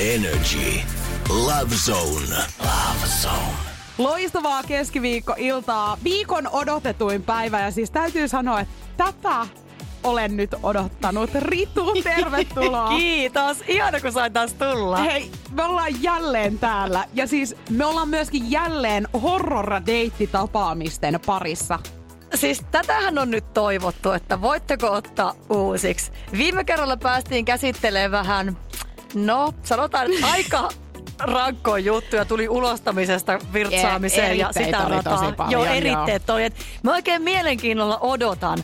Energy. Love Zone. Love Zone. Loistavaa keskiviikko-iltaa. Viikon odotetuin päivä ja siis täytyy sanoa, että tätä olen nyt odottanut. Ritu, tervetuloa. Kiitos. Ihana, kun sain taas tulla. Hei, me ollaan jälleen täällä. Ja siis me ollaan myöskin jälleen horror-deittitapaamisten parissa. Siis tätähän on nyt toivottu, että voitteko ottaa uusiksi. Viime kerralla päästiin käsittelemään vähän, no sanotaan, että aika rankkoa juttuja tuli ulostamisesta virtsaamiseen E- ja sitä rataa. paljon, Joo, joo. eritteet oli. Et Mä oikein mielenkiinnolla odotan,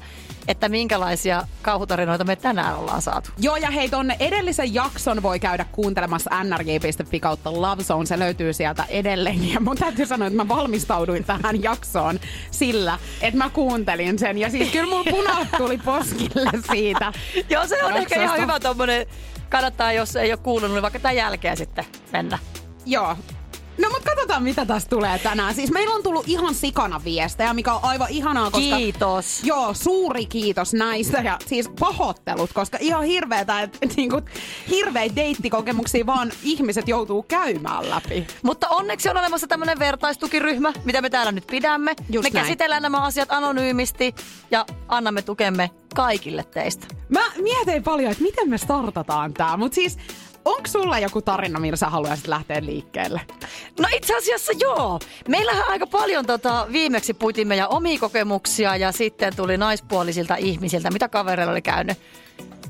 että minkälaisia kauhutarinoita me tänään ollaan saatu. Joo, ja hei, tonne edellisen jakson voi käydä kuuntelemassa nrj.fi kautta Lovezone. Se löytyy sieltä edelleen. Ja mun täytyy sanoa, että mä valmistauduin tähän jaksoon sillä, että mä kuuntelin sen. Ja siis kyllä mun punat tuli poskille siitä. Joo, se on ehkä ihan hyvä tommonen, kannattaa jos ei ole kuullut, niin vaikka tämän jälkeen sitten mennä. Joo. No mut katsotaan, mitä tästä tulee tänään. Siis meillä on tullut ihan sikana viestejä, mikä on aivan ihanaa, koska... Kiitos. Joo, suuri kiitos näistä ja siis pahoittelut, koska ihan hirveetä, että niinku, hirveitä deittikokemuksia vaan ihmiset joutuu käymään läpi. Mutta onneksi on olemassa tämmöinen vertaistukiryhmä, mitä me täällä nyt pidämme. Just me näin. käsitellään nämä asiat anonyymisti ja annamme tukemme kaikille teistä. Mä mietin paljon, että miten me startataan tää, mutta siis onko sulla joku tarina, millä sä haluaisit lähteä liikkeelle? No itse asiassa joo. Meillähän aika paljon tota, viimeksi puitiin meidän omia kokemuksia ja sitten tuli naispuolisilta ihmisiltä, mitä kavereilla oli käynyt.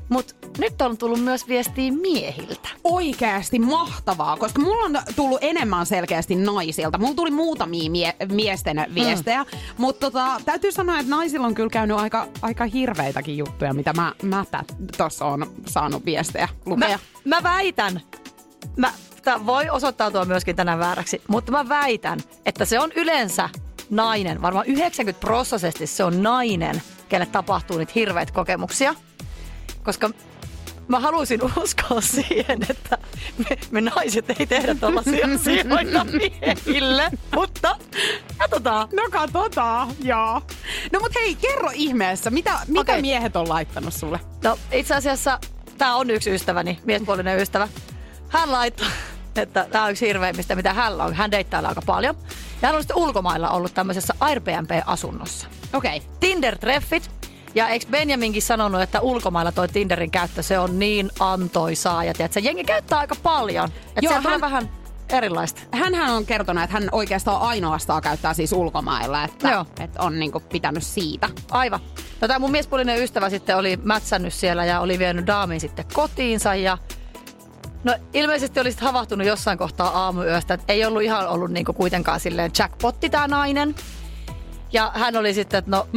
Mutta nyt on tullut myös viestiä miehiltä. Oikeasti mahtavaa, koska mulla on tullut enemmän selkeästi naisilta. Mulla tuli muutamia mie- miesten viestejä, mm. mutta tota, täytyy sanoa, että naisilla on kyllä käynyt aika, aika hirveitäkin juttuja, mitä mä, mä tuossa on saanut viestejä lukea. Mä, mä väitän, mä, tää voi osoittautua myöskin tänään vääräksi, mutta mä väitän, että se on yleensä nainen, varmaan 90 prosessisesti se on nainen, kelle tapahtuu niitä hirveitä kokemuksia. Koska mä haluaisin uskoa siihen, että me, me naiset ei tehdä tällaisia asioita miehille, mutta katsotaan. No katsotaan, joo. No mut hei, kerro ihmeessä, mitä, mitä Okei. miehet on laittanut sulle? No itse asiassa tämä on yksi ystäväni, miespuolinen ystävä. Hän laittoi, että tämä on yksi hirveimmistä, mitä hän on. Hän deittailee aika paljon. Ja hän on sitten ulkomailla ollut tämmöisessä Airbnb-asunnossa. Okei. Okay. Tinder-treffit. Ja eikö Benjaminkin sanonut, että ulkomailla toi Tinderin käyttö, se on niin antoisaa. Ja tiedätkö, jengi käyttää aika paljon. Että Joo, siellä tulee hän- vähän erilaista. Hänhän on kertonut, että hän oikeastaan ainoastaan käyttää siis ulkomailla, että, Joo. että on niinku pitänyt siitä. Aivan. No, tämä mun miespuolinen ystävä sitten oli mätsännyt siellä ja oli vienyt daamin sitten kotiinsa ja No ilmeisesti olisit havahtunut jossain kohtaa aamuyöstä, että ei ollut ihan ollut niinku kuitenkaan silleen jackpotti tämä nainen. Ja hän oli sitten, että no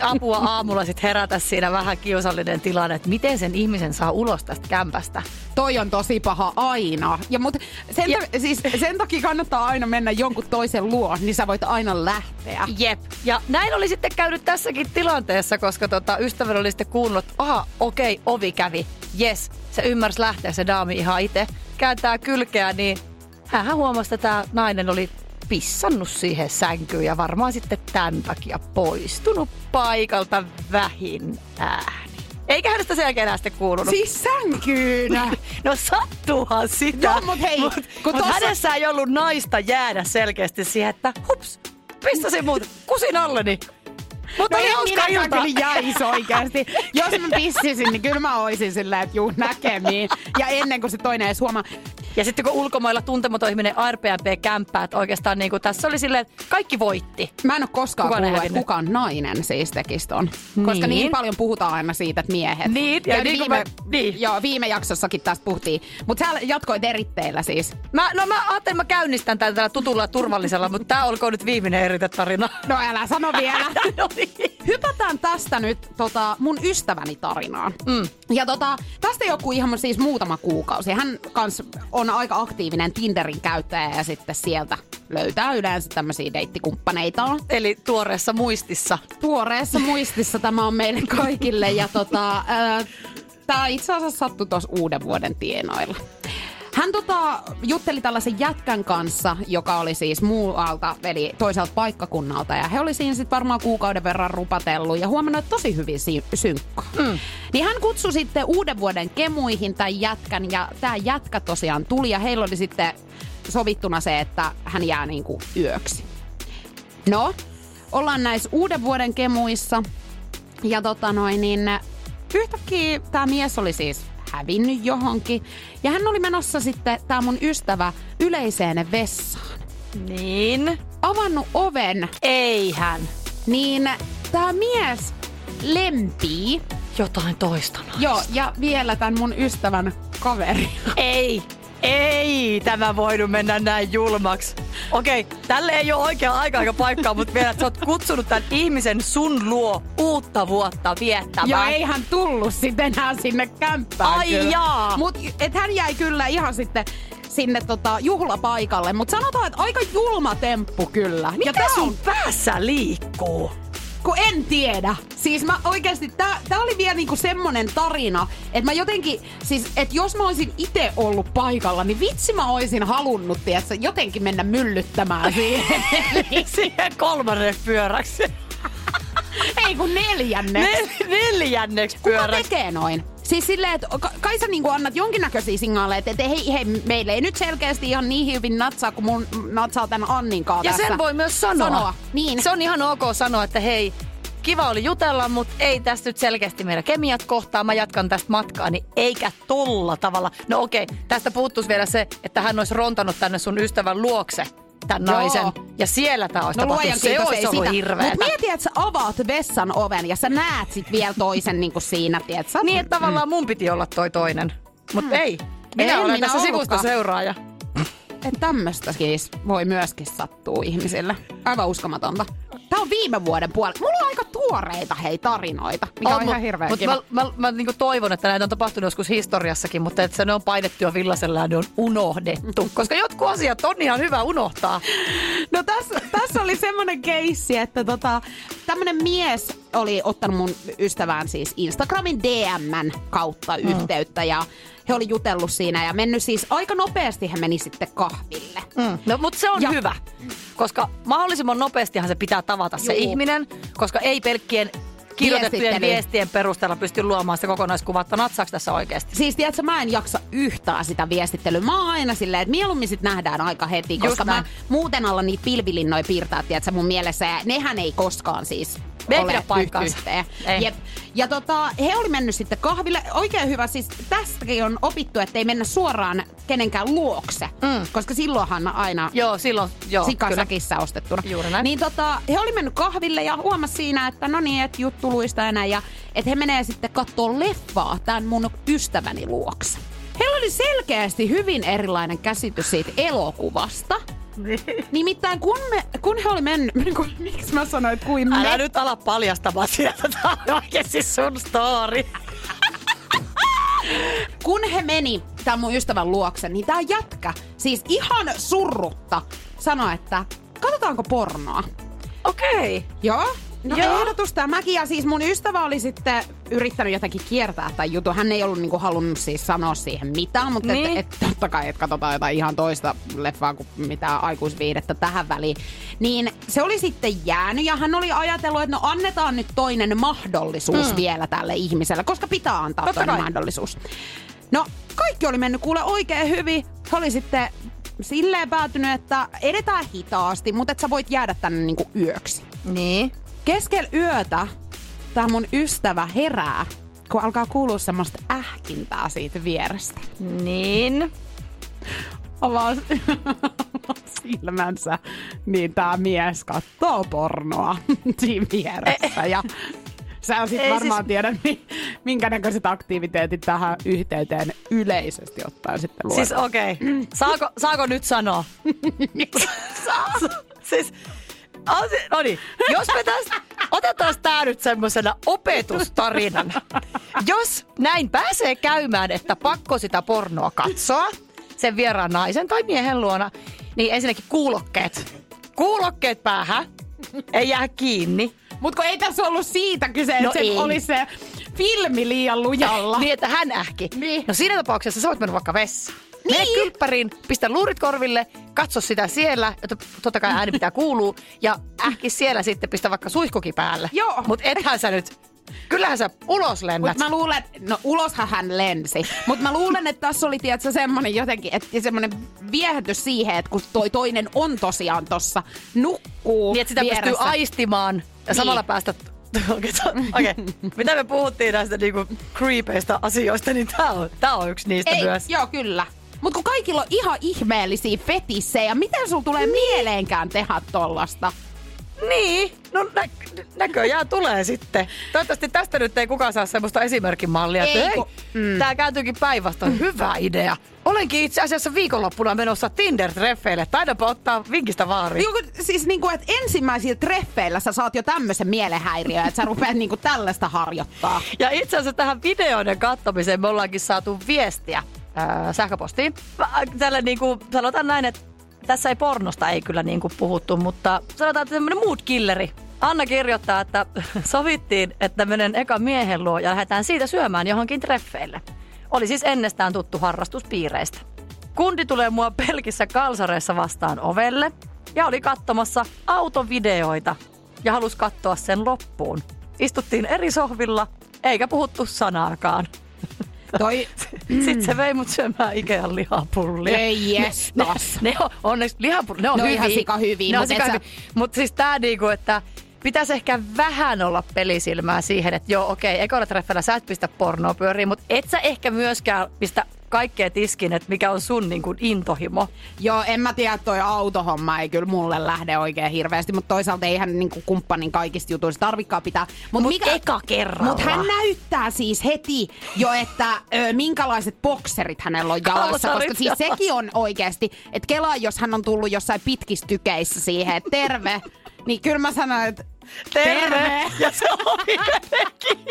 apua aamulla sitten herätä siinä vähän kiusallinen tilanne, että miten sen ihmisen saa ulos tästä kämpästä. Toi on tosi paha aina. Ja, mut sen, Ja- ta- siis sen takia kannattaa aina mennä jonkun toisen luo, niin sä voit aina lähteä. Jep. Ja näin oli sitten käynyt tässäkin tilanteessa, koska tota, ystäväni oli sitten kuunnellut, että aha, okei, ovi kävi. Yes, se ymmärsi lähteä se daami ihan itse. Kääntää kylkeä, niin hän huomasi, että tämä nainen oli pissannut siihen sänkyyn ja varmaan sitten tämän takia poistunut paikalta vähin ääni. Eikä hänestä sen jälkeen enää sitten kuulunut. Siis sänkyynä. No sattuuhan sitä. Joo, mut hei, Mut, kun mut tossa- hänessä ei ollut naista jäädä selkeästi siihen, että hups, pissasin muut kusin alleni. Mutta No oli hauska ilta. kyllä jäis oikeasti. Jos mä pissisin, niin kyllä mä oisin silleen, että juu näkemiin. Ja ennen kuin se toinen edes huomaa. Ja sitten kun ulkomailla tuntematon ihminen Airbnb-kämppää, että oikeastaan niin kuin tässä oli silleen, että kaikki voitti. Mä en ole koskaan Kukaan kuullut, että kukaan nainen siis tekisi ton. Koska Niin. niin paljon puhutaan aina siitä, että miehet. Niin, ja ja niin viime, mä- niin. Joo, viime jaksossakin tästä puhuttiin. Mutta sä jatkoit eritteillä siis. Mä, no mä ajattelin, että mä käynnistän tämän tällä tutulla ja turvallisella, mutta tää olkoon nyt viimeinen eritetarina. No älä sano vielä. no niin. Hypätään tästä nyt tota, mun ystäväni tarinaan. Mm. Ja tota, tästä joku ihan siis muutama kuukausi. Hän kans on aika aktiivinen Tinderin käyttäjä ja sitten sieltä löytää yleensä tämmöisiä deittikumppaneitaan. Eli tuoreessa muistissa. Tuoreessa muistissa tämä on meille kaikille ja tota, tämä itse asiassa sattui tuossa uuden vuoden tienoilla. Hän tota, jutteli tällaisen jätkän kanssa, joka oli siis muualta, eli toiselta paikkakunnalta. Ja he oli siinä sitten varmaan kuukauden verran rupatellut ja huomannut, että tosi hyvin si- synkkaa. Mm. Niin hän kutsui sitten uuden vuoden kemuihin tämän jätkän ja tämä jätkä tosiaan tuli ja heillä oli sitten sovittuna se, että hän jää niinku yöksi. No, ollaan näissä uuden vuoden kemuissa. Ja tota noin, niin yhtäkkiä tämä mies oli siis hävinnyt johonkin. Ja hän oli menossa sitten, tämä mun ystävä, yleiseen vessaan. Niin. Avannut oven, Eihän. niin tämä mies lempii. Jotain toista naista. Joo, ja vielä tämän mun ystävän kaveri. Ei. Ei tämä voinut mennä näin julmaksi. Okei, tälle ei ole oikea aika eikä paikkaa, mutta vielä, että sä oot kutsunut tämän ihmisen sun luo uutta vuotta viettämään. Ja ei hän tullut sitten enää sinne kämppään. Ai kyllä. jaa. Mut et hän jäi kyllä ihan sitten sinne tota, juhlapaikalle. Mutta sanotaan, että aika julma temppu kyllä. Mitä tää sun päässä liikkuu? Kun en tiedä. Siis mä oikeasti, tää, tää oli vielä niinku semmonen tarina, että mä jotenkin, siis että jos mä olisin itse ollut paikalla, niin vitsi mä olisin halunnut, tiedätkö, jotenkin mennä myllyttämään siihen. Siihen kolmanneksi pyöräksi. Ei kun neljänne. Nel- neljänneksi Kuka pyöräksi. tekee noin? Siis silleen, että ka- kai sä niinku annat jonkinnäköisiä signaaleja, että hei, hei, meille ei nyt selkeästi ihan niin hyvin natsaa, kuin mun natsaa tän Annin kanssa Ja tässä. sen voi myös sanoa. Sanoa, niin. Se on ihan ok sanoa, että hei, kiva oli jutella, mutta ei tästä nyt selkeästi meidän kemiat kohtaa. Mä jatkan tästä matkaa, niin eikä tolla tavalla. No okei, tästä puuttuisi vielä se, että hän olisi rontanut tänne sun ystävän luokse tämän Joo. naisen. Ja siellä tämä olisi No tapahtunut. luojan Se kiitos, olisi ei ollut sitä. hirveetä. Mut mieti, että sä avaat vessan oven ja sä näet sit vielä toisen niinku siinä, tiedät sä? Niin, että tavallaan mun piti olla toi toinen. Mutta ei. Minä En olen minä tässä sivusta seuraaja. Että tämmöstä siis voi myöskin sattua ihmisille. Aivan uskomatonta. Tää on viime vuoden puolella. Mulla on aika tuoreita hei tarinoita, mikä on, ihan hirveän mut kiva. Mä, mä, mä niinku toivon, että näitä on tapahtunut joskus historiassakin, mutta että se ne on painettu jo villasella ja ne on unohdettu. Koska jotkut asiat on ihan hyvä unohtaa. No tässä, tässä oli semmoinen keissi, että tota, tämmönen mies oli ottanut mun ystävään siis Instagramin DMn kautta Mm. yhteyttä ja he oli jutellut siinä ja mennyt siis aika nopeasti he meni sitten kahville. Mm. No, mutta se on Ja- hyvä, koska mahdollisimman nopeastihan se pitää tavata se Juu. ihminen, koska ei pelkkien kirjoitettujen viestien perusteella pysty luomaan sitä kokonaiskuvaa, että natsaako tässä oikeasti. Siis tiedätkö, mä en jaksa yhtään sitä viestittelyä. Mä oon aina silleen, että mieluummin sit nähdään aika heti, koska mä muuten alla niitä pilvilinnoja piirtää, tiedätkö, mun mielessä. Ja nehän ei koskaan siis Ne ei ole pidä paikkaansa. Jep. Ja tota, he oli mennyt sitten kahville. Oikein hyvä, siis tästäkin on opittu, että ei mennä suoraan kenenkään luokse. Mm. Koska silloinhan aina Joo, silloin, joo, kyllä. sikasäkissä ostettuna. Juuri näin. Niin tota, he oli mennyt kahville ja huomasi siinä, että no niin, että juttu luista ja näin. Ja että he menee sitten katsoa leffaa tämän mun ystäväni luokse. Heillä oli selkeästi hyvin erilainen käsitys siitä elokuvasta. Nimittäin kun, me, kun he oli mennyt, kun, miksi mä sanoin, että kuin me, Älä nyt ala paljastamaan sieltä, tää on oikeesti sun story. kun he meni tämän mun ystävän luokse, niin tää jätkä, siis ihan surrutta, sanoi, että katsotaanko pornoa. Okei. Okay. Joo. No Joo. ehdotusta ja mäkin. Ja siis mun ystävä oli sitten yrittänyt jotenkin kiertää tämän jutun. Hän ei ollut niinku halunnut siis sanoa siihen mitään, mutta Niin. niin. et, et, totta kai, että katsotaan jotain ihan toista leffaa kuin mitään aikuisviidettä tähän väliin. Niin se oli sitten jäänyt ja hän oli ajatellut, että no annetaan nyt toinen mahdollisuus mm. vielä tälle ihmiselle, koska pitää antaa Totta toinen kai. mahdollisuus. No kaikki oli mennyt kuule oikein hyvin. He oli sitten silleen päätynyt, että edetään hitaasti, mutta että sä voit jäädä tänne niinku yöksi. Niin. Keskellä yötä tämä mun ystävä herää, kun alkaa kuulua semmoista ähkintää siitä vierestä. Niin. avaa silmänsä, niin tämä mies katsoo pornoa siinä vieressä. Ja sä sit Ei varmaan siis- tiedät, mi- minkä näköiset aktiviteetit tähän yhteyteen yleisesti ottaen sitten luodaan. Siis okei, okay. saako, saako nyt sanoa? Saa. Siis, no niin, jos me tästä, otetaan tää nyt semmosena opetustarinana. Jos näin pääsee käymään, että pakko sitä pornoa katsoa, sen vieraan naisen tai miehen luona, niin ensinnäkin kuulokkeet. Kuulokkeet päähän, ei jää kiinni. Mutta ei tässä ollut siitä kyse, että No se oli se filmi liian lujalla. Niin, että hän ähki. Niin. No siinä tapauksessa sä voit mennä vaikka vessaan. Mene kylppäriin, pistä luurit korville, katso sitä siellä, että totta kai ääni pitää kuulua, ja ähki siellä sitten pistä vaikka suihkukin päälle. Joo. Mutta ethän sä nyt, kyllähän sä ulos lennät. Mutta mä luulen, no uloshan hän lensi. Mutta mä luulen, että tässä oli tiedätkö, semmoinen jotenkin, että semmoinen viehätys siihen, että kun toi toinen on tosiaan tossa, nukkuu Niin, että sitä vieressä. pystyy aistimaan ja samalla Niin. päästä... Okei, okay, mitä me puhuttiin näistä niinku creepeistä asioista, niin tää on, tää on yksi niistä Ei, myös. joo, kyllä. Mutta kun kaikilla on ihan ihmeellisiä fetissejä, miten sulla tulee mieleenkään tehdä tollasta? Niin, no nä- näköjään tulee sitten. Toivottavasti tästä nyt ei kukaan saa semmoista esimerkkimallia, Ei, kun- mm. tää kääntyykin päinvastoin. Hyvä idea. Olenkin itse asiassa viikonloppuna menossa Tinder-treffeille. Taidapa ottaa vinkistä vaari. Joku, siis niinku, että ensimmäisillä treffeillä sä saat jo tämmöisen mielenhäiriön, että sä rupeat niinku tällaista harjoittaa. Ja itse asiassa tähän videoiden katsomiseen me ollaankin saatu viestiä ää, sähköpostiin. Mä- Tällä niin kuin, sanotaan näin, että tässä ei pornosta ei kyllä niin kuin puhuttu, mutta sanotaan, että semmoinen mood killeri. Anna kirjoittaa, että sovittiin, että menen eka miehen luo ja lähdetään siitä syömään johonkin treffeille. Oli siis ennestään tuttu harrastuspiireistä. Kundi tulee mua pelkissä kalsareissa vastaan ovelle ja oli katsomassa autovideoita ja halusi katsoa sen loppuun. Istuttiin eri sohvilla eikä puhuttu sanaakaan. Toi, Sitten se vei mut syömään Ikean lihapullia. Ei jestas. Ne, ne on, onneksi lihapullia, ne on Ne on hyviä. ihan sikahyviä, Ne on mut sika sä- hyviä. Mutta siis tää niinku, että pitäisi ehkä vähän olla pelisilmää siihen, että joo okei, ekoilla treffeillä sä et pistä pornoa pyöriin, mutta et sä ehkä myöskään pistä kaikkea tiskin, että mikä on sun niinku intohimo. Joo, en mä tiedä, toi autohomma ei kyllä mulle lähde oikein hirveästi, mutta toisaalta eihän niinku kumppanin kaikista jutuista tarvikaan pitää. Mut, Mut eka kerralla. Mutta hän näyttää siis heti jo, että ö, minkälaiset bokserit hänellä on jalassa, koska siis sekin on oikeasti, että kelaa, jos hän on tullut jossain pitkistykeissä siihen, että terve, niin kyllä mä sanoin, että Terve! Ja se jotenkin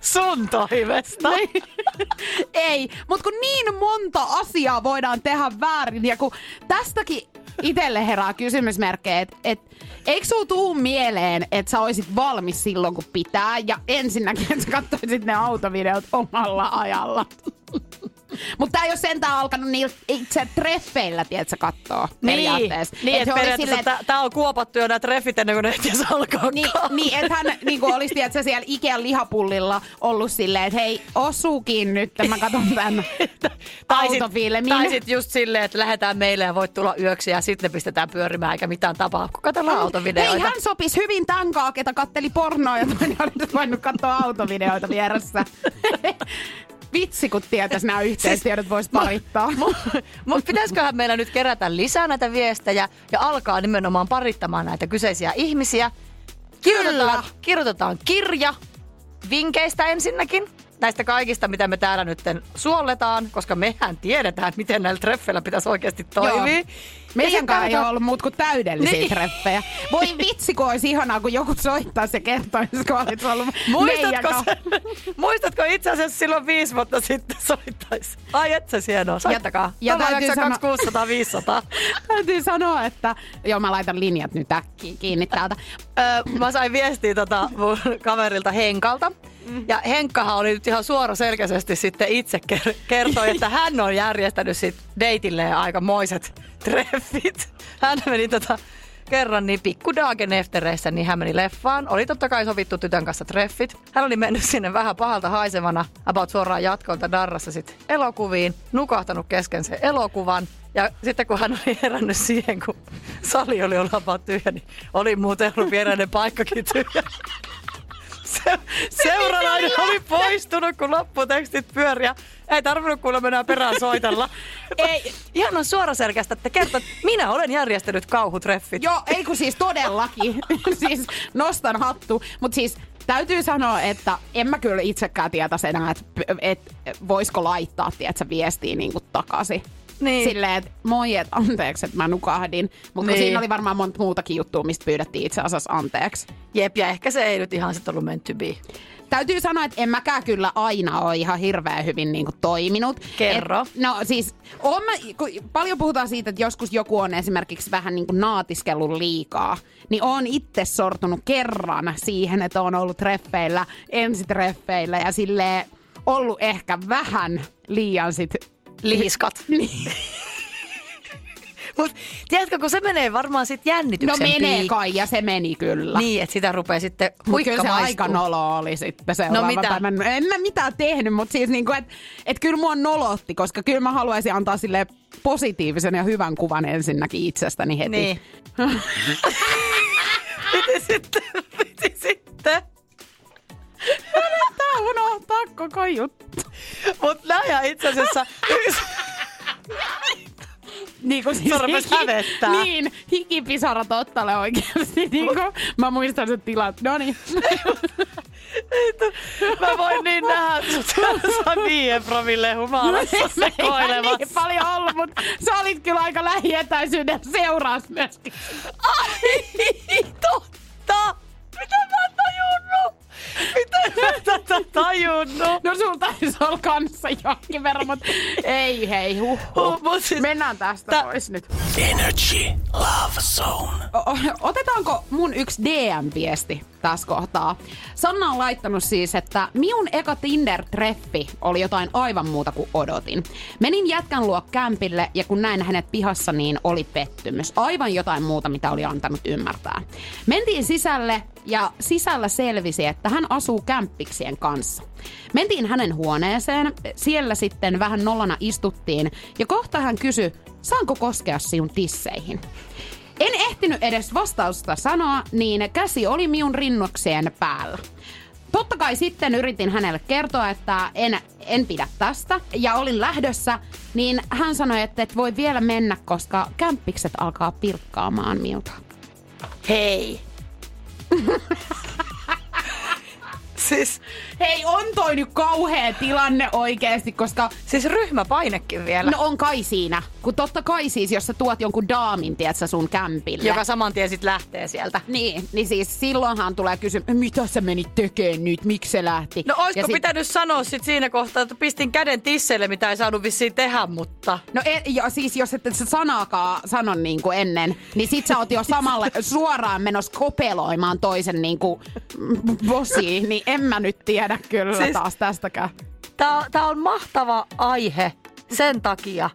sun toivesta. Niin. Ei, mutta kun niin monta asiaa voidaan tehdä väärin ja kun tästäkin itselle herää kysymysmerkkejä, että et, eikö sulla tuu mieleen, että sä olisit valmis silloin kun pitää ja ensinnäkin, että sä katsoisit ne autovideot omalla ajalla. Mutta tää ei ole sentään alkanut niillä itse treffeillä, tiedätkö, kattoo periaatteessa. Niin, Et että oli periaatteessa silleen, tää, tää on kuopattu jo nämä treffit ennen kuin ne edes alkaa. niin, niin että hän niin kuin olisi tiedätkö, siellä Ikean lihapullilla ollut silleen, että hei, osuukin nyt, mä katson tämän autofilmin. Tai sitten just silleen, että lähdetään meille ja voit tulla yöksi ja sitten pistetään pyörimään eikä mitään tapaa, kun katsellaan autovideoita. Hei, hän sopisi hyvin tämän kaa, ketä katteli pornoa ja toinen olisi voinut katsoa autovideoita vieressä. Vitsi, kun tietäisi nämä yhteistiedot voisi parittaa. Mutta pitäisiköhän meillä nyt kerätä lisää näitä viestejä ja alkaa nimenomaan parittamaan näitä kyseisiä ihmisiä. Kirjoitetaan, kirjoitetaan kirja vinkkeistä ensinnäkin. Näistä kaikista, mitä me täällä nyt suolletaan, koska mehän tiedetään, miten näillä treffeillä pitäisi oikeasti toimia. Joo. Meidänkään ei Ja sit ole ollut muut kuin täydellisiä Niin. niin. treffejä. Voi vitsi, kun olisi ihanaa, kun joku soittaisi ja kertoisi, kun olisi ollut Muistatko, sen, muistatko itse asiassa silloin viisi vuotta sitten soittaisi? Ai et se hienoa, soittakaa. ja Ja, täytyy sanoa- 600 500. Täytyy sanoa, että... Joo, mä laitan linjat nyt äkkiä kiinni täältä. Öö, mä sain viestiä tota mun kaverilta Henkalta. Ja Henkkahan oli nyt ihan suora selkeästi sitten itse ker- kertoi, että hän on järjestänyt sit deitilleen aikamoiset treffit. Hän meni tota kerran niin pikku Dagen eftereissä, niin hän meni leffaan. Oli totta kai sovittu tytön kanssa treffit. Hän oli mennyt sinne vähän pahalta haisevana, about suoraan jatkolta darrassa sit elokuviin, nukahtanut kesken sen elokuvan. Ja sitten kun hän oli herännyt siihen, kun sali oli ollut about tyhjä, niin oli muuten ollut viereinen paikkakin tyhjä. Se, seuralainen oli poistunut, kun lopputekstit pyöriä. Ei tarvinnut kuulemma enää perään soitella. Ei. Ihan on suoraselkästä, että että minä olen järjestänyt kauhutreffit. Joo, ei kun siis todellakin. siis nostan hattu. Mutta siis täytyy sanoa, että en mä kyllä itsekään tietäisi enää, että et, voisiko laittaa, tiedätkö, viestiä niin takaisin. Niin. Silleen, että moi, että anteeksi, että mä nukahdin. Mutta Niin. siinä oli varmaan monta muutakin juttua, mistä pyydettiin itse asiassa anteeksi. Jep, ja ehkä se ei nyt ihan sit ollut meant to be. Täytyy sanoa, että en mäkään kyllä aina ole ihan hirveän hyvin niin kuin, toiminut. Kerro. Et, no siis, on mä, kun paljon puhutaan siitä, että joskus joku on esimerkiksi vähän niin kuin naatiskellut liikaa, niin on itse sortunut kerran siihen, että on ollut treffeillä, ensitreffeillä ja silleen ollut ehkä vähän liian sit Liiskat. Niin. Mut tiedätkö, kun se menee varmaan sit No jännityksen menee piik- kai ja se meni kyllä. Niin, että sitä rupeaa sitten Mut huikka kyllä se maistuu. aika nolo oli sitten seuraava No mitä? päivän. En mä mitään tehnyt, mutta siis niinku, että et kyllä mua nolotti, koska kyllä mä haluaisin antaa sille positiivisen ja hyvän kuvan ensinnäkin itsestäni heti. Niin. Piti sitten, piti sitten. Tää unohtaa koko juttu. Mut näin itse asiassa yksi, Niin kuin siis rupes hävettää. Niin, hikipisarat ottalle oikeasti. Niin kuin, mä muistan sen tilat. No niin. mä voin niin nähdä sut sellaisessa viien promille humalassa sekoilevassa. niin paljon ollut, mutta sä olit kyllä aika lähietäisyyden seuraus myöskin. Ai, totta! Mitä mä en tajunnut? Mitä mä tätä tajunnut? No sulla taisi olla kanssa jonkin verran, mutta ei hei, huh, Huh, mut siis- Mennään tästä Tä- pois nyt. Energy Love Zone. O- otetaanko mun yksi DM-viesti tässä kohtaa? Sanna on laittanut siis, että minun eka Tinder-treffi oli jotain aivan muuta kuin odotin. Menin jätkän luo kämpille ja kun näin hänet pihassa, niin oli pettymys. Aivan jotain muuta, mitä oli antanut ymmärtää. Mentiin sisälle ja sisällä selvisi, että hän asuu kämppiksien kanssa. Mentiin hänen huoneeseen, siellä sitten vähän nollana istuttiin ja kohta hän kysyi, saanko koskea sinun tisseihin? En ehtinyt edes vastausta sanoa, niin käsi oli minun rinnokseen päällä. Totta kai sitten yritin hänelle kertoa, että en, en pidä tästä ja olin lähdössä, niin hän sanoi, että et voi vielä mennä, koska kämppikset alkaa pilkkaamaan minulta. Hei. siis, Hei, on toi nyt kauhea tilanne oikeesti, koska siis ryhmäpainekin vielä. no on kai siinä. Kun totta kai siis, jos sä tuot jonkun daamin, tiedätkö, sun kämpille. joka saman tien sit lähtee sieltä. Niin, niin siis silloinhan tulee kysymys, mitä sä menit tekemään nyt, miksi se lähti? No oisko Ja sit- pitänyt sanoa sit siinä kohtaa, että pistin käden tisseille, mitä ei saanut vissiin tehdä, mutta... No e, jo, siis jos et sä sanaakaan sano niin kuin ennen, niin sit sä oot jo samalle suoraan menossa kopeloimaan toisen niin kuin bossiin, niin en mä nyt tiedä kyllä Siis- taas tästäkään. Tää, tää on mahtava aihe sen takia,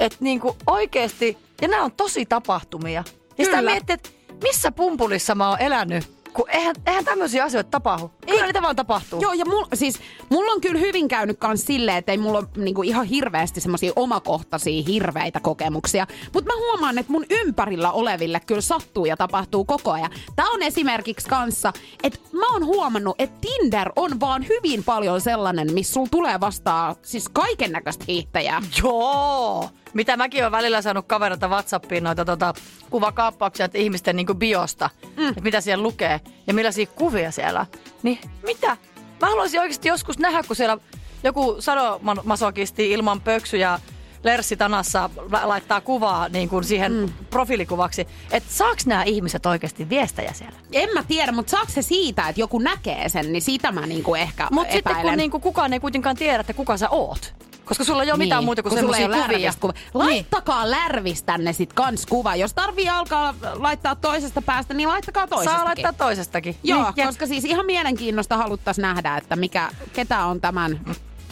että niinku oikeesti, ja nämä on tosi tapahtumia. Ja sitä Kyllä. miettii, että missä pumpulissa mä oon elänyt, kun eihän, eihän tämmöisiä asioita tapahdu. Kyllä niitä vaan tapahtuu. Joo, ja mul, siis, mulla on kyllä hyvin käynyt kans silleen, että ei mulla ole niinku ihan hirveästi semmoisia omakohtaisia hirveitä kokemuksia. Mutta mä huomaan, että mun ympärillä oleville kyllä sattuu ja tapahtuu koko ajan. Tää on esimerkiksi kanssa, että mä oon huomannut, että Tinder on vaan hyvin paljon sellainen, missä sulla tulee vastaan siis kaiken näköistä hiihtäjää. Joo! Mitä mäkin olen välillä saanut kaverilta Whatsappiin noita tota, kuvakaappauksia että ihmisten niin biosta, mm. että mitä siellä lukee ja millaisia kuvia siellä on. Niin mitä? Mä haluaisin oikeasti joskus nähdä, kun siellä joku sadomasokisti ilman pöksyjä Lerssi Tanassa la- laittaa kuvaa niin kuin siihen mm. profiilikuvaksi. Että saaks nämä ihmiset oikeasti viestejä siellä? En mä tiedä, mutta saako se siitä, että joku näkee sen, niin sitä mä niinku ehkä Mutta sitten kun epäilen. niinku kukaan ei kuitenkaan tiedä, että kuka sä oot. Koska sulla ei ole mitään muuta kuin semmoisia kuvia. lärvistä kuva. Laittakaa lärvistänne sit kans kuva. Jos tarvii alkaa laittaa toisesta päästä, niin laittakaa toisestakin. Saa laittaa toisestakin. Joo, Niin, koska siis ihan mielenkiinnosta haluttaisiin nähdä, että mikä, ketä on tämän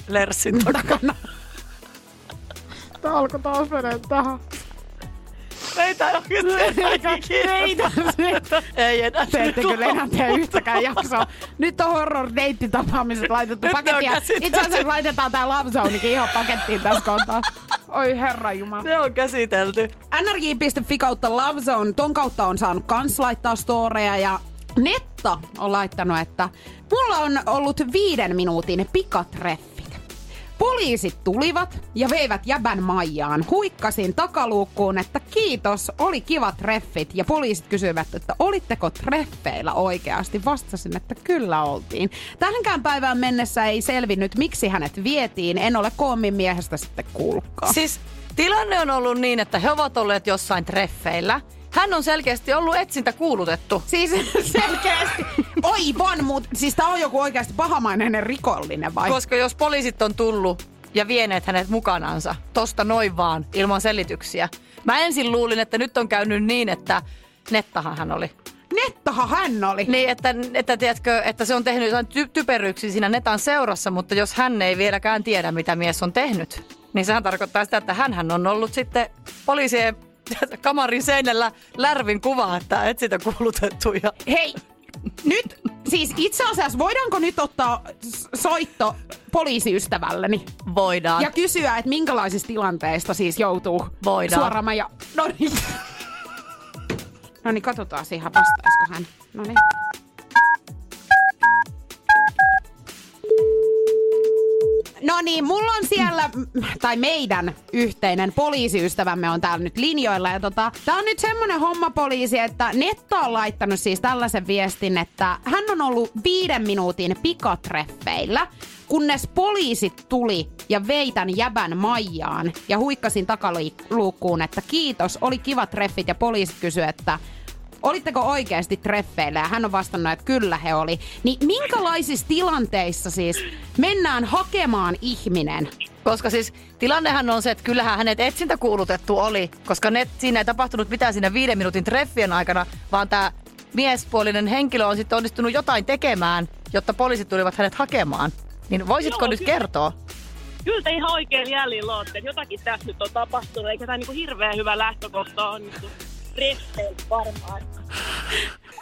Lerssin takana. Tää alkoi taas mennä tähän. Ei oikeasti Ei tässä. Ei enää. Te ette kyllä enää tee yhtäkään jaksoa. Nyt on horror deittitapaamiset laitettu pakettiin. Itse asiassa laitetaan tää Zonekin ihan pakettiin tässä kohtaa. Oi herra jumala. Se on käsitelty. nrj.fi kautta Love Zone, ton kautta on saanut kans laittaa storeja ja Netta on laittanut, että mulla on ollut viiden minuutin pikatreffit. Poliisit tulivat ja veivät jäbän Maijaan. Huikkasin takaluukkuun, että kiitos, oli kivat treffit. Ja poliisit kysyivät, että olitteko treffeillä oikeasti? Vastasin, että kyllä oltiin. Tähänkään päivään mennessä ei selvinnyt, miksi hänet vietiin. En ole koommin miehestä sitten kuullutkaan. Siis tilanne on ollut niin, että he ovat olleet jossain treffeillä. Hän on selkeästi ollut etsintä kuulutettu. Siis selkeästi. Oi vaan, mut siis tää on joku oikeasti pahamainen rikollinen vai? Koska jos poliisit on tullut ja vieneet hänet mukanansa, tosta noin vaan, ilman selityksiä. Mä ensin luulin, että nyt on käynyt niin, että Nettahan hän oli. Nettahan hän oli. Niin, että, että, tiedätkö, että se on tehnyt jotain ty- typeryksiä siinä Netan seurassa, mutta jos hän ei vieläkään tiedä, mitä mies on tehnyt, niin sehän tarkoittaa sitä, että hän on ollut sitten poliisien kamarin seinällä lärvin kuva, että etsintä kuulutettu. Ja... Hei, nyt siis itse asiassa voidaanko nyt ottaa soitto poliisiystävälleni Voidaan. ja kysyä, että minkälaisista tilanteista siis joutuu Voidaan. suoraan ja... No niin. No niin, katsotaan siihen, vastaisiko hän. No niin. No niin, mulla on siellä, tai meidän yhteinen poliisiystävämme on täällä nyt linjoilla. Ja tota, tää on nyt semmonen homma poliisi, että Netto on laittanut siis tällaisen viestin, että hän on ollut viiden minuutin pikatreffeillä, kunnes poliisit tuli ja vei tän jäbän Maijaan ja huikkasin takaluukkuun, että kiitos, oli kivat treffit ja poliisit kysyi, että Olitteko oikeasti treffeillä? Ja hän on vastannut, että kyllä he oli. Niin minkälaisissa tilanteissa siis mennään hakemaan ihminen? Koska siis tilannehan on se, että kyllähän hänet etsintä kuulutettu oli, koska net, siinä ei tapahtunut mitään siinä viiden minuutin treffien aikana, vaan tämä miespuolinen henkilö on sitten onnistunut jotain tekemään, jotta poliisit tulivat hänet hakemaan. Niin voisitko Joo, nyt kyllä. kertoa? Kyllä te ihan oikein jäljillä olette, että jotakin tässä nyt on tapahtunut, eikä tämä niinku hirveän hyvä lähtökohta on treffeillä varmaan.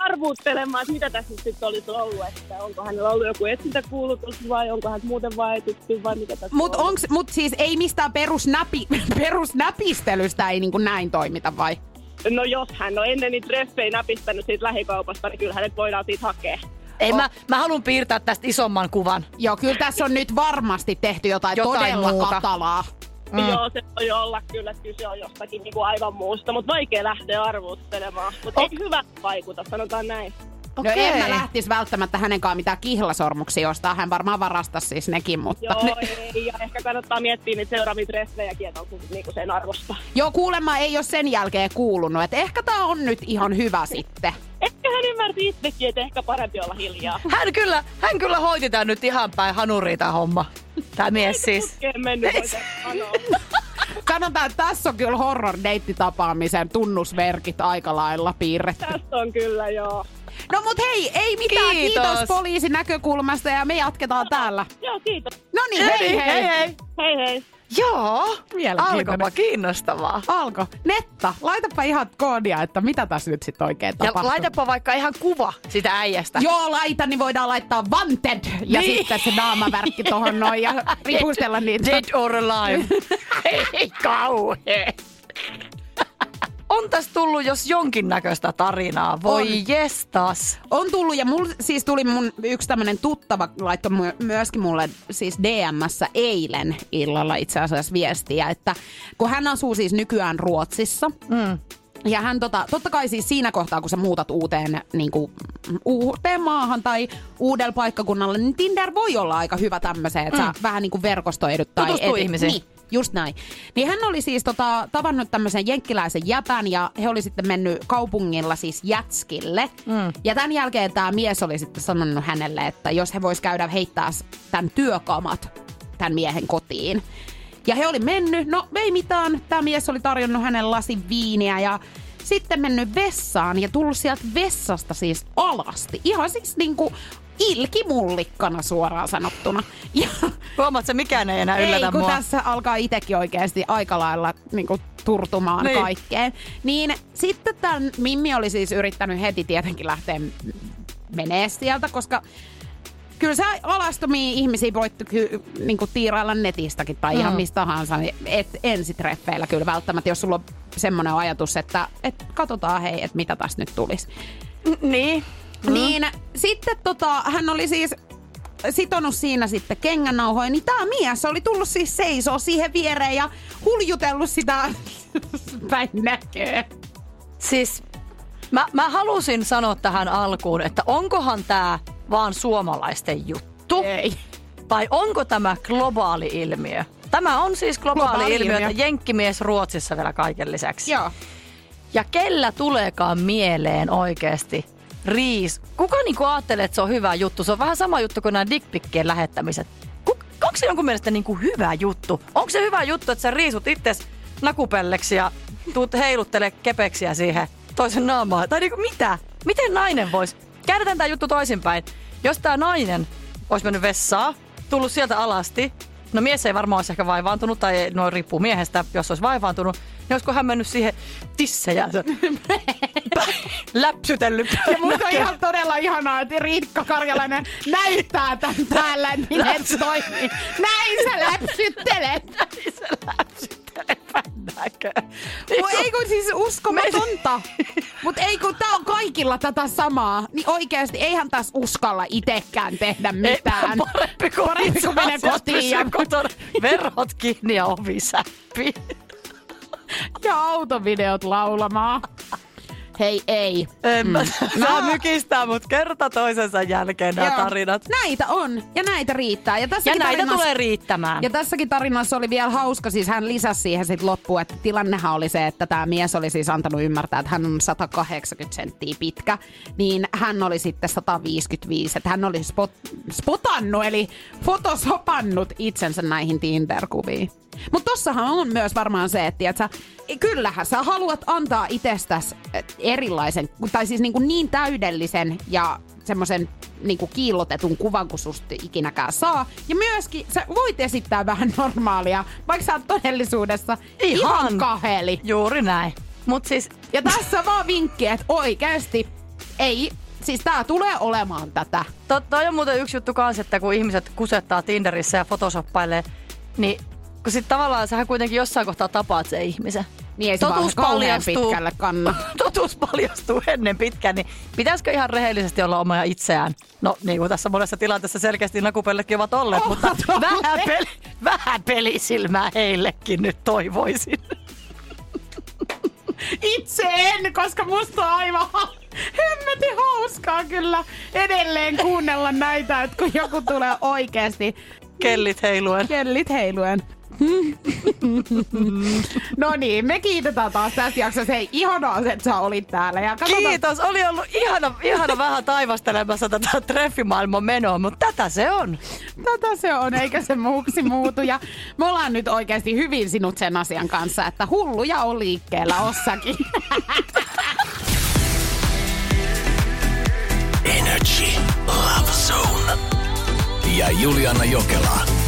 Arvuuttelemaan, että mitä tässä nyt sitten olisi ollut, että onko hänellä ollut joku etsintäkuulutus vai onko hän muuten vaan etsitty vai mitä tässä Mut, on. onks, mut siis ei mistään perusnäpi, perusnäpistelystä ei niin kuin näin toimita vai? No jos hän on ennen niitä treffejä näpistänyt siitä lähikaupasta, niin kyllä hänet voidaan siitä hakea. Ei, mä, mä haluan piirtää tästä isomman kuvan. Joo, kyllä tässä on nyt varmasti tehty jotain, Jotain todella muuta. katalaa. Mm. Joo, se voi olla kyllä, että kyse on jostakin niinku aivan muusta, mutta vaikea lähteä arvuuttelemaan. Mutta Ok. ei hyvä vaikuta, sanotaan näin. No en mä lähtis välttämättä hänenkaan mitään kihlasormuksia ostaa. Hän varmaan varastaa siis nekin, mutta... Joo, ei, ja ehkä kannattaa miettiä niitä seuraavia treffejäkin, että onko se niinku sen arvosta. Joo, kuulemma ei ole sen jälkeen kuulunut. Että ehkä tää on nyt ihan hyvä sitten. Ehkä hän ymmärsi itsekin, että ehkä parempi olla hiljaa. Hän kyllä, hän kyllä hoiti tää nyt ihan päin hanuriin tää homma. Tää mies siis. Putkeen mennyt. Sanotaan, että tässä on kyllä horror deittitapaamisen tunnusmerkit aika lailla piirretty. Tästä on kyllä, joo. No mut hei, ei mitään. Kiitos. Kiitos, poliisin näkökulmasta ja me jatketaan täällä. Joo, kiitos. No niin, hei hei. hei, hei. Hei hei. Joo, alkoipa kiinnostavaa. Alko, Netta, laitapa ihan koodia, että mitä tässä nyt sitten oikein Ja tapahtuu. laitapa vaikka ihan kuva sitä äijästä. Joo, laita, niin voidaan laittaa wanted ja Niin. sitten se naamavärkki tohon noin ja ripustella niitä. Dead or alive. Ei kauhea. On tässä tullut jos jonkinnäköistä tarinaa. Voi On. jestas. On tullut ja mul, siis tuli mun yksi tämmönen tuttava laittoi my, myöskin mulle siis DMssä eilen illalla itse asiassa viestiä, että kun hän asuu siis nykyään Ruotsissa, mm. Ja hän tota, totta kai siis siinä kohtaa, kun sä muutat uuteen, niin kuin, uuteen maahan tai uudella paikkakunnalle, niin Tinder voi olla aika hyvä tämmöiseen, että mm. sä vähän niin kuin verkostoidut. Tai Tutustuu ihmisiin. Niin, just näin. Niin hän oli siis tota, tavannut tämmöisen jenkkiläisen jäpän ja he oli sitten mennyt kaupungilla siis jätskille. Mm. Ja tämän jälkeen tämä mies oli sitten sanonut hänelle, että jos he vois käydä heittää tämän työkamat tämän miehen kotiin. Ja he oli mennyt, no ei mitään, tämä mies oli tarjonnut hänelle lasin viiniä ja sitten mennyt vessaan ja tullut sieltä vessasta siis alasti. Ihan siis niinku ilkimullikkana suoraan sanottuna. Ja Huomaat sä, mikään ei enää yllätä ei, kun mua. tässä alkaa itsekin oikeasti aika lailla niinku, turtumaan Niin. niin. kaikkeen. Niin sitten tämän Mimmi oli siis yrittänyt heti tietenkin lähteä menee sieltä, koska kyllä sä alastomia ihmisiä voit ky- niinku tiirailla netistäkin tai mm. ihan mistä tahansa. niin Et ensitreffeillä kyllä välttämättä, jos sulla on semmoinen ajatus, että et katsotaan hei, että mitä tästä nyt tulisi. Niin. Mm. Niin sitten tota, hän oli siis sitonut siinä sitten kengännauhoja, niin tämä mies oli tullut siis seisoo siihen viereen ja huljutellut sitä päin näköä. Siis mä, mä halusin sanoa tähän alkuun, että onkohan tämä vaan suomalaisten juttu? Ei. Vai onko tämä globaali ilmiö? Tämä on siis globaali, Globaali ilmiö, ilmiö. että jenkkimies Ruotsissa vielä kaiken lisäksi. Joo. Ja kellä tuleekaan mieleen oikeasti riis? Kuka niinku ajattelee, että se on hyvä juttu? Se on vähän sama juttu kuin nämä dickpikkien lähettämiset. Onko se jonkun mielestä niinku hyvä juttu? Onko se hyvä juttu, että sä riisut itses nakupelleksi ja tuut heiluttele kepeksiä siihen toisen naamaan? Tai niinku mitä? Miten nainen voisi? Käännetään tämä juttu toisinpäin. Jos tämä nainen olisi mennyt vessaan, tullut sieltä alasti, no mies ei varmaan olisi ehkä vaivaantunut, tai no riippuu miehestä, jos olisi vaivaantunut, niin olisiko hän mennyt siihen tissejänsä läpsytellyt. Ja musta on ihan todella ihanaa, että Riikka Karjalainen näyttää tämän täällä, niin et toimii. Näin sä läpsyttelet. Näin näkö. Mut ei kun siis uskomatonta. Mut ei kun tää on kaikilla tätä samaa. Niin oikeesti eihän tässä uskalla itekään tehdä mitään. Parempi kuin, Parempi kuin mene asiat kotiin ja, kotona. Verhot kiinni ja ovi säppi. ja autovideot laulamaan. Hei ei. En mä Mm. saa No. mykistää, mutta kerta toisensa jälkeen nämä tarinat. Näitä on ja näitä riittää. Ja, Ja tässäkin näitä tarinassa- tulee riittämään. Ja tässäkin tarinassa oli vielä hauska, siis hän lisäsi siihen sitten loppuun, että tilannehan oli se, että tämä mies oli siis antanut ymmärtää, että hän on 180 senttiä pitkä, niin hän oli sitten 155, että hän oli spot, spotannut, eli fotosopannut itsensä näihin Tinder-kuviin. Mutta tossahan on myös varmaan se, että tiiätkö, kyllähän sä haluat antaa itsestäsi erilaisen, tai siis niin, kuin niin täydellisen ja semmoisen niinku kiillotetun kuvan, kun susta ikinäkään saa. Ja myöskin sä voit esittää vähän normaalia, vaikka sä oot todellisuudessa ihan, ihan kaheli. Juuri näin. Mut siis Ja tässä vaan vinkki, että oikeasti ei, siis tää tulee olemaan tätä. To, toi on muuten yksi juttu kanssa, että kun ihmiset kusettaa Tinderissä ja photosoppailee, niin kun sit tavallaan sähän kuitenkin jossain kohtaa tapaat sen ihmisen. Niin ei se vaan kauhean pitkälle kanna. Totuus paljastuu ennen pitkään, niin pitäisikö ihan rehellisesti olla oma itseään? No niin kuin tässä monessa tilanteessa selkeästi nakupellekin ovat olleet, Ovat mutta olleet. vähän, peli, vähän pelisilmää heillekin nyt toivoisin. Itse en, koska musta on aivan hemmetin hauskaa kyllä edelleen kuunnella näitä, että kun joku tulee oikeasti Kellit heiluen. kellit heiluen. no niin, me kiitetään taas tästä jaksosta. Hei, ihanaa, että sä olit täällä. Ja katsotaan, Kiitos, oli ollut ihana, ihana vähän taivastelemassa tätä treffimaailman menoa, mutta tätä se on. Tätä se on, eikä se muuksi muutu. Ja me ollaan nyt oikeasti hyvin sinut sen asian kanssa, että hulluja on liikkeellä ossakin. Energy Love Zone. Ja Juliana Jokela.